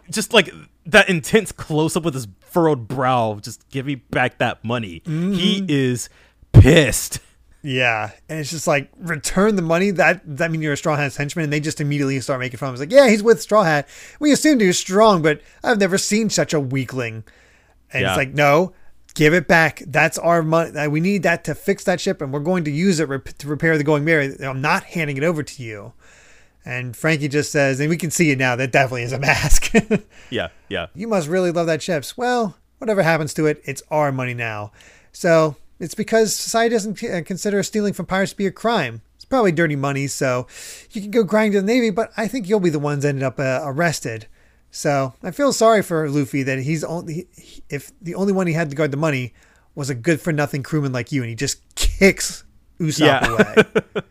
just like that intense close up with his furrowed brow. Just give me back that money. Mm-hmm. He is pissed. Yeah, and it's just like return the money. That that means you're a Straw Hat's henchman, and they just immediately start making fun of him. It's like, yeah, he's with Straw Hat. We assumed he was strong, but I've never seen such a weakling. And yeah. it's like, no, give it back. That's our money. We need that to fix that ship, and we're going to use it to repair the Going Merry. I'm not handing it over to you. And Franky just says, and we can see it now. That definitely is a mask. yeah, yeah. You must really love that ship. Well, whatever happens to it, it's our money now. So it's because society doesn't uh, consider stealing from pirates to be a crime. It's probably dirty money, so you can go grind to the Navy, but I think you'll be the ones ended up uh, arrested. So I feel sorry for Luffy that he's only if the only one he had to guard the money was a good for nothing crewman like you, and he just kicks Usopp yeah. away.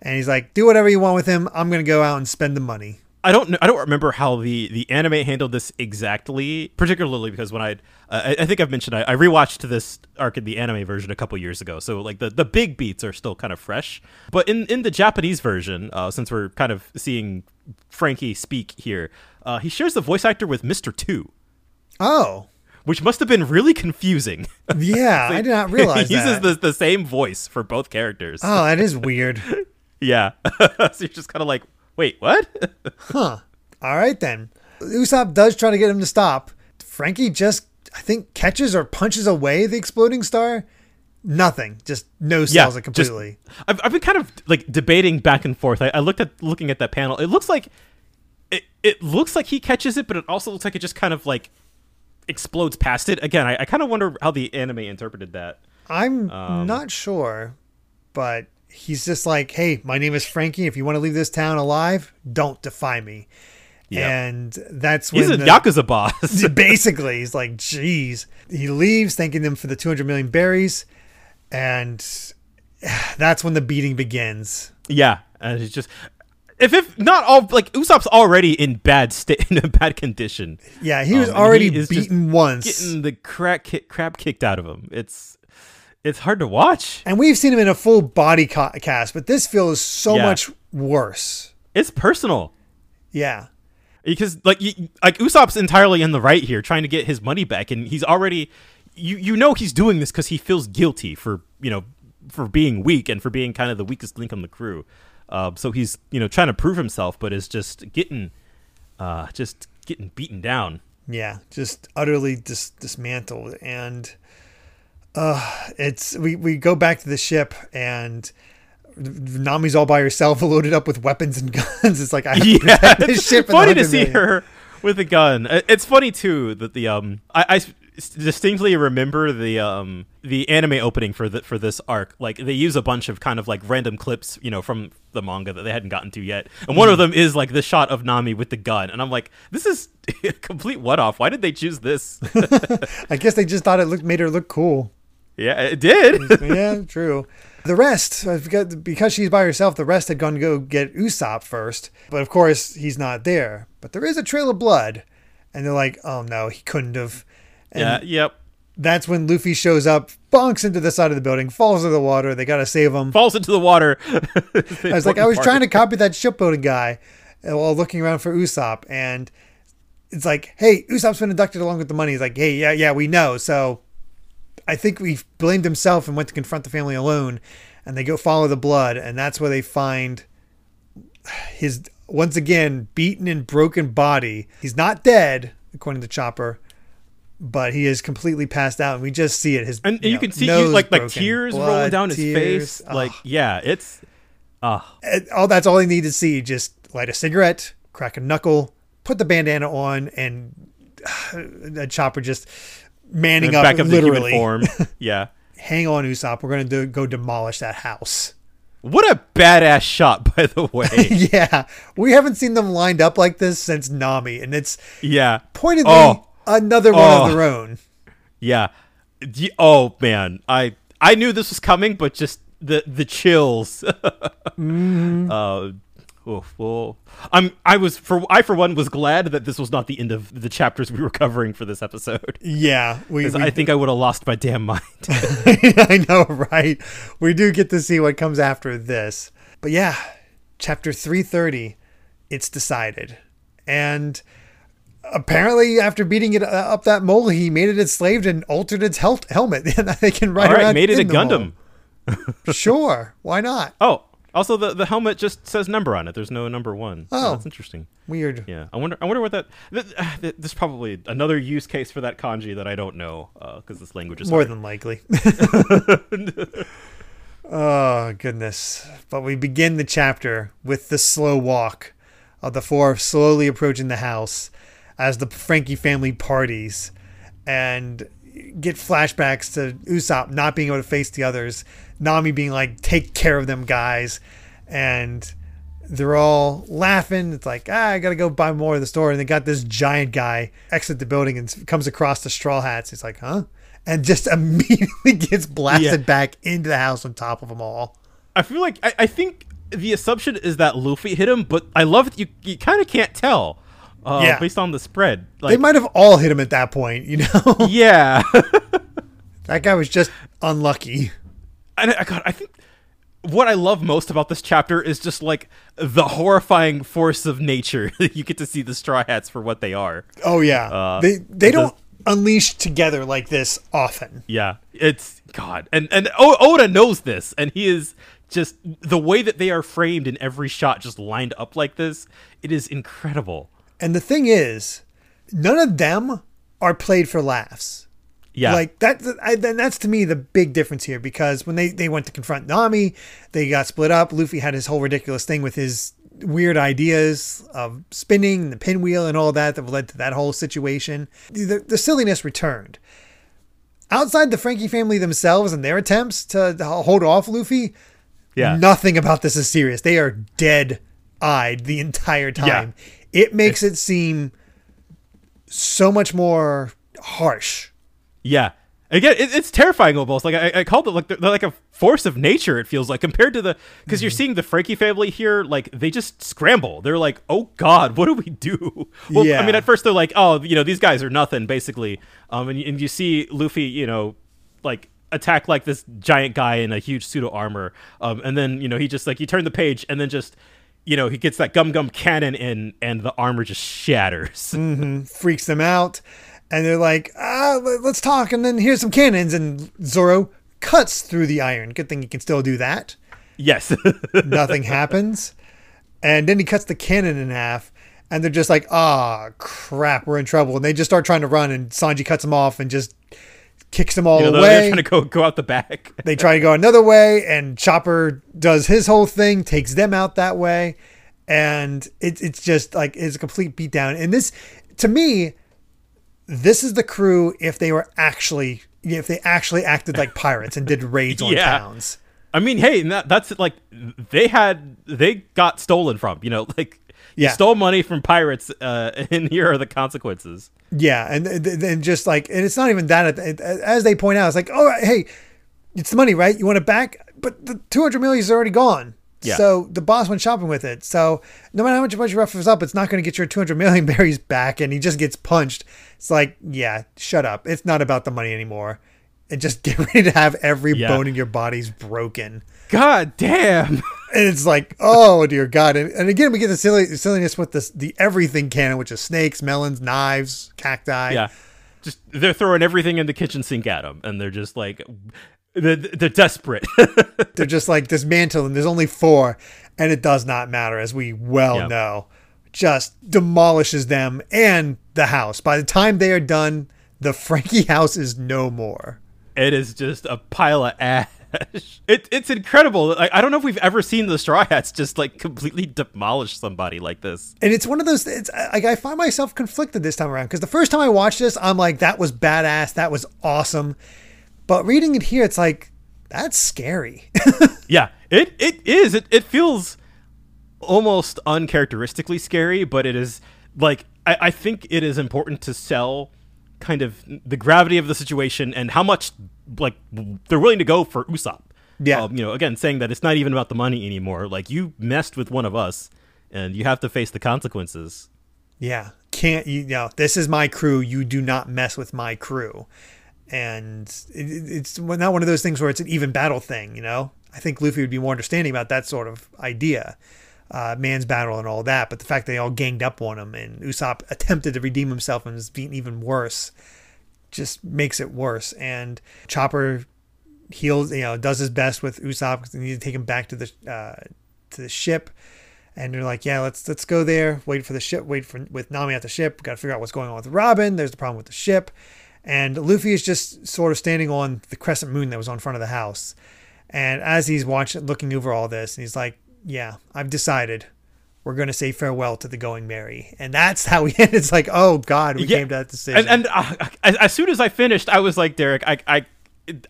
and he's like, "Do whatever you want with him. I'm gonna go out and spend the money." I don't know, I don't remember how the the anime handled this exactly, particularly because when I'd, uh, I, I think I've mentioned I, I rewatched this arc in the anime version a couple years ago, so like the, the big beats are still kind of fresh. But in in the Japanese version, uh, since we're kind of seeing Franky speak here, uh, he shares the voice actor with Mister Two. Oh, which must have been really confusing. Yeah, I did not realize he uses that. the the same voice for both characters. Oh, that is weird. Yeah, so you're just kind of like, wait, what? Huh. All right then. Usopp does try to get him to stop. Franky just, I think, catches or punches away the exploding star. Nothing. Just no sells it just- completely. I've, I've been kind of like debating back and forth. I, I looked at looking at that panel. It looks like it, it looks like he catches it, but it also looks like it just kind of like explodes past it. Again, I, I kind of wonder how the anime interpreted that. I'm Um, not sure, but he's just like, hey, my name is Franky. If you want to leave this town alive, don't defy me. Yeah. And that's when He's a the- yakuza boss. basically he's like geez he leaves thanking them for the 200 million berries and that's when the beating begins yeah, and it's just if if not all like Usopp's already in bad state in a bad condition. yeah he was Um, already he beaten once Getting the crap kick, crap kicked out of him. It's it's hard to watch. and we've seen him in a full body ca- cast but this feels so Yeah. much worse It's personal. yeah because like you, like Usopp's entirely in the right here, trying to get his money back, and he's already you you know he's doing this because he feels guilty for you know for being weak and for being kind of the weakest link on the crew. Uh, so he's you know trying to prove himself, but is just getting uh, just getting beaten down. yeah just utterly dis- dismantled and uh it's we we go back to the ship and Nami's all by herself, loaded up with weapons and guns. It's like I Yeah, it's funny to see 100 million. her with a gun. It's funny too that the um I, I distinctly remember the um the anime opening for the for this arc. Like they use a bunch of kind of like random clips, you know, from the manga that they hadn't gotten to yet, and one of Mm-hmm. them is like the shot of Nami with the gun, and I'm like, this is a complete what off. Why did they choose this? I guess they just thought it looked made her look cool. yeah, it did. yeah, true. The rest, because she's by herself, the rest had gone to go get Usopp first. But of course, he's not there. But there is a trail of blood. And they're like, oh no, he couldn't have. And yeah, yep. that's when Luffy shows up, bonks into the side of the building, falls into the water. They got to save him. Falls into the water. I was like, I was trying to copy that shipbuilding guy uh, while looking around for Usopp. And it's like, hey, Usopp's been inducted along with the money. He's like, hey, yeah, yeah, we know. So I think we blamed himself and went to confront the family alone. And they go follow the blood. And that's where they find his, once again, beaten and broken body. He's not dead, according to Chopper. But he is completely passed out, and we just see it. His and, and you, know, can see you, like like tears blood, rolling down his tears. face. Oh. Like yeah, it's. And all that's all they need to see. Just light a cigarette, crack a knuckle, put the bandana on, and a chopper just manning up, back up literally. form. yeah. Hang on, Usopp. We're gonna do, go demolish that house. What a badass shot, by the way. yeah, we haven't seen them lined up like this since Nami, and it's yeah. pointedly Oh. Another one Oh. of their own. Yeah. Oh man, I I knew this was coming, but just the the chills. Mm-hmm. Uh, oof, I'm I was for I for one was glad that this was not the end of the chapters we were covering for this episode. Yeah, we. I think I would have lost my damn mind. I know, right? We do get to see what comes after this. But yeah, chapter 330, it's decided. And apparently, after beating it uh, up that mole, he made it enslaved and altered its hel- helmet. And they can ride All right, around made it a Gundam. Sure, why not? Oh, also the the helmet just says number on it. There's no number one. Oh. that's interesting. Weird. Yeah, I wonder. I wonder what that. Th- uh, th- this is probably another use case for that kanji that I don't know because this language is More hard. than likely. oh, goodness. But we begin the chapter with the slow walk of the four slowly approaching the house as the Franky family parties and get flashbacks to Usopp not being able to face the others, Nami being like, take care of them, guys. And they're all laughing. It's like, ah, I gotta go buy more of the store. And they got this giant guy exit the building and comes across the straw hats. He's like, huh? And just immediately gets blasted Yeah. back into the house on top of them all. I feel like I, I think the assumption is that Luffy hit him, but I love that you you kind of can't tell. Uh, Yeah. based on the spread. They might have all hit him at that point, you know? yeah. that guy was just unlucky. and I, God, I think what I love most about this chapter is just like the horrifying force of nature. you get to see the straw hats for what they are. Oh yeah, Uh, they they don't unleash together like this often. Yeah, it's God, and and o- Oda knows this, and he is just the way that they are framed in every shot, just lined up like this. It is incredible. And the thing is, none of them are played for laughs. Yeah, Like that, I, then that's to me the big difference here because when they, they went to confront Nami, they got split up. Luffy had his whole ridiculous thing with his weird ideas of spinning the pinwheel and all that that led to that whole situation. The, the silliness returned. Outside the Franky family themselves and their attempts to hold off Luffy, yeah, nothing about this is serious. They are dead eyed the entire time. It makes it seem so much more harsh. yeah. Again, it, it's terrifying almost. Like I, I called it like they're, they're like a force of nature. It feels like compared to the because you're seeing the Franky family here. Like they just scramble. They're like, oh God, what do we do? Well, I mean, at first they're like, oh, you know, these guys are nothing basically. Um, and, and you see Luffy, you know, like attack like this giant guy in a huge pseudo armor. Um, and then you know he just like you turn the page and then just you know he gets that gum gum cannon in and the armor just shatters. freaks them out, and they're like, "Ah, let- let's talk." And then here's some cannons, and Zoro cuts through the iron. Good thing he can still do that. yes. Nothing happens, and then he cuts the cannon in half, and they're just like, "Ah, crap, we're in trouble." And they just start trying to run, and Sanji cuts them off and just kicks them all You know, away. they're trying to go go out the back. they try to go another way, and Chopper does his whole thing, takes them out that way, and it, it's just like it's a complete beatdown. And this, to me, this is the crew if they were actually if they actually acted like pirates and did raids on Yeah. towns. I mean, hey, that, that's like they had they got stolen from. You know, like you Yeah. stole money from pirates, uh, and here are the consequences. Yeah, and then just like, and it's not even that. As they point out, it's like, oh, hey, it's the money, right? You want it back, but the two hundred million is already gone. Yeah. So the boss went shopping with it. So no matter how much much you rough up, it's not going to get your two hundred million berries back, and he just gets punched. It's like, yeah, shut up. It's not about the money anymore. And just get ready to have every Yeah. bone in your body's broken. God damn. And it's like, oh dear God! And, and again, we get the silly silliness with this the everything cannon, which is snakes, melons, knives, cacti. yeah, just they're throwing everything in the kitchen sink at them, and they're just like they're, they're desperate. they're just like dismantling. There's only four, and it does not matter, as we well Yep. know. Just demolishes them and the house. By the time they are done, the Franky house is no more. It is just a pile of ash. It, it's incredible. Like, I don't know if we've ever seen the Straw Hats just like completely demolish somebody like this. And it's one of those. It's like I find myself conflicted this time around because the first time I watched this, I'm like, that was badass, that was awesome. But reading it here, it's like that's scary. Yeah, it it is. It it feels almost uncharacteristically scary, but it is like I, I think it is important to sell kind of the gravity of the situation and how much like they're willing to go for Usopp. Yeah. Um, you know, again, saying that it's not even about the money anymore. Like you messed with one of us, and you have to face the consequences. Yeah. Can't you, you know, this is my crew. You do not mess with my crew. And it, it's not one of those things where it's an even battle thing, you know? I think Luffy would be more understanding about that sort of idea. Uh, man's battle and all that, but the fact they all ganged up on him and Usopp attempted to redeem himself and is being even worse just makes it worse. And Chopper heals, you know, does his best with Usopp because they need to take him back to the uh, to the ship and they're like, yeah, let's let's go there. Wait for the ship. Wait for with Nami at the ship. we Got to figure out what's going on with Robin. There's the problem with the ship, and Luffy is just sort of standing on the crescent moon that was on front of the house. And as he's watching, looking over all this, and he's like, yeah, I've decided. We're going to say farewell to the Going Merry, and that's how we end. It's like, oh God, we Yeah, came to that decision. And and uh, as, as soon as I finished, I was like, Derrick, I I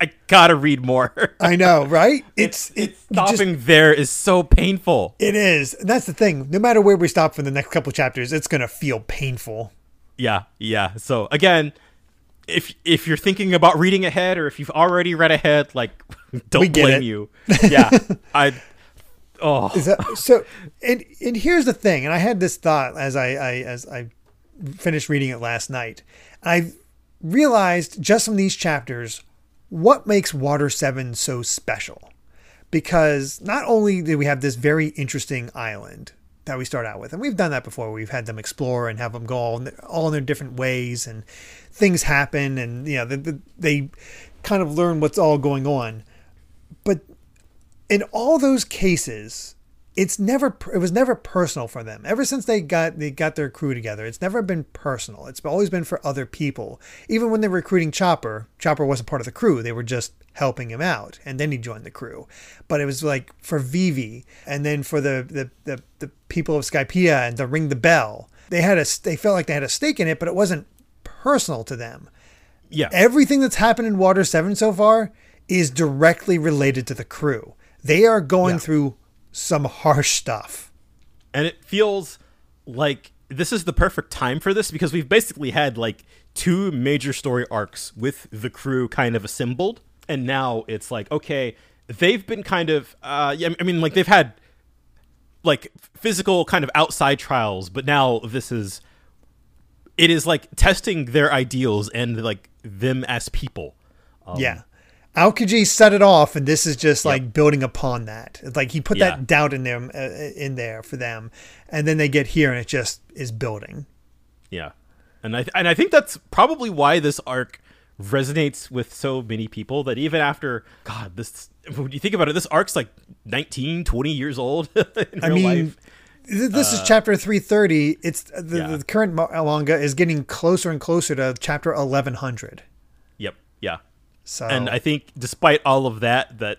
I gotta read more. I know, right? It's it's it just- stopping there is so painful. it is, and that's the thing. No matter where we stop for the next couple chapters, it's going to feel painful. Yeah, yeah. So again, if if you're thinking about reading ahead or if you've already read ahead, like don't blame it. you. Yeah. I oh Is that so? And and here's the thing. And I had this thought as I, I as I finished reading it last night. I realized just from these chapters what makes Water Seven so special. Because not only do we have this very interesting island that we start out with, and we've done that before. We've had them explore and have them go all in, all in their different ways, and things happen, and you know they, they kind of learn what's all going on. But in all those cases, it's never it was never personal for them. Ever since they got they got their crew together it's never been personal. It's always been for other people. Even when they were recruiting chopper chopper wasn't part of the crew. They were just helping him out and then he joined the crew. But it was like for vivi and then for the the the, the people of skypiea and to ring the bell they had a they felt like they had a stake in it but it wasn't personal to them. Yeah. Everything that's happened in water 7 so far is directly related to the crew they are going Yeah. through some harsh stuff. and it feels like this is the perfect time for this because we've basically had like two major story arcs with the crew kind of assembled and now it's like okay they've been kind of uh yeah i mean like they've had like physical kind of outside trials but now this is it is like testing their ideals and like them as people um, yeah. Aokiji set it off, and this is just like building upon that. It's like he put Yeah. that doubt in them, uh, in there for them, and then they get here, and it just is building. Yeah, and I and I think that's probably why this arc resonates with so many people that even after God, this when you think about it, this arc's like 19, 20 years old in I real mean, life. th- this is chapter three thirty. It's the, Uh, Yeah. the current ma- manga is getting closer and closer to chapter eleven hundred. Yep, yeah, So and I think despite all of that, that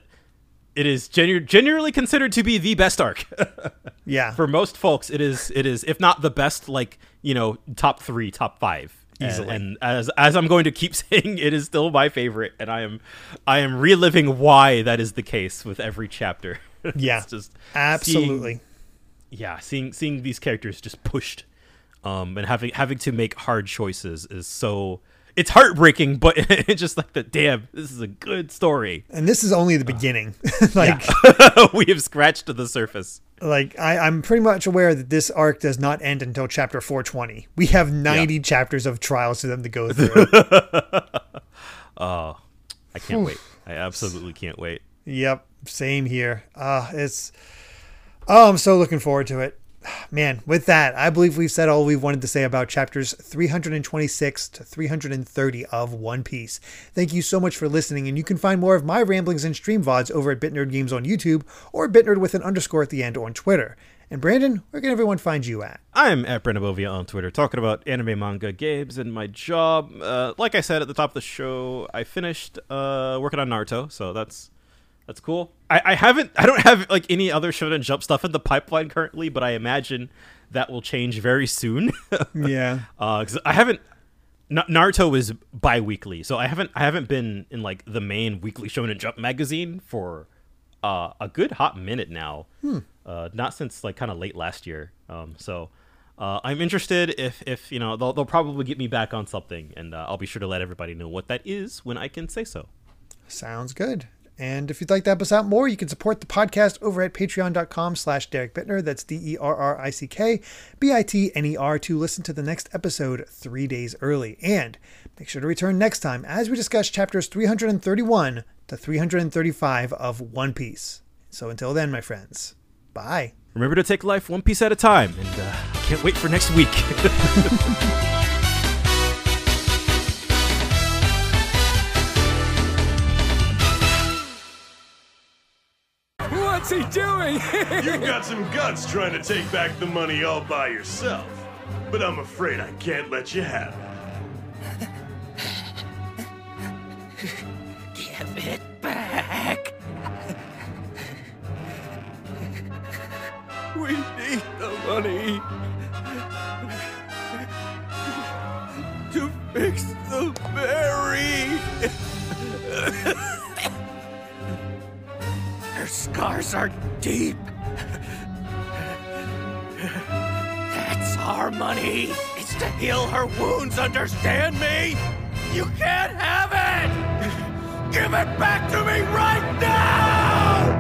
it is genu- genuinely considered to be the best arc yeah, for most folks. It is, it is, if not the best, like you know, top three, top five. And- Easily. And, as as I'm going to keep saying, it is still my favorite, and I am I am reliving why that is the case with every chapter. Yeah. just absolutely. seeing- yeah, seeing seeing these characters just pushed, um, and having having to make hard choices is so it's heartbreaking, but it's just like the damn, this is a good story. And this is only the beginning. like, we have scratched to the surface. like I, I'm pretty much aware that this arc does not end until chapter 420. We have 90 chapters of trials for them to go through. Oh, I can't wait. I absolutely can't wait. yep, same here. Uh, it's oh, I'm so looking forward to it. Man, with that, I believe we've said all we've wanted to say about chapters 326 to 330 of One Piece. Thank you so much for listening, and you can find more of my ramblings and stream VODs over at BitNerd Games on YouTube or BitNerd with an underscore at the end on Twitter. And Brandon, where can everyone find you at? I'm at brandonbovia on Twitter, talking about anime, manga, games, and my job. Uh, like I said at the top of the show, I finished uh, working on Naruto, so that's that's cool. I, I haven't, I don't have like any other Shonen Jump stuff in the pipeline currently, but I imagine that will change very soon. Yeah. because I haven't. Na- Naruto is bi-weekly, so I haven't I haven't been in like the main weekly Shonen Jump magazine for uh, a good hot minute now. Uh, not since like kind of late last year. Um, so uh, I'm interested if if you know they'll they'll probably get me back on something, and uh, I'll be sure to let everybody know what that is when I can say so. Sounds good. And if you'd like to help us out more, you can support the podcast over at patreon.com slash Derrick Bitner. That's D-E-R-R-I-C-K B-I-T-N-E-R to listen to the next episode three days early. And make sure to return next time as we discuss chapters 331 to 335 of One Piece. So until then, my friends, bye. Remember to take life one piece at a time, and uh, can't wait for next week. What's he doing? You've got some guts trying to take back the money all by yourself. But I'm afraid I can't let you have it. Give it back. We need the money to fix the berry. Scars are deep. That's our money. It's to heal her wounds, understand me? You can't have it! Give it back to me right now!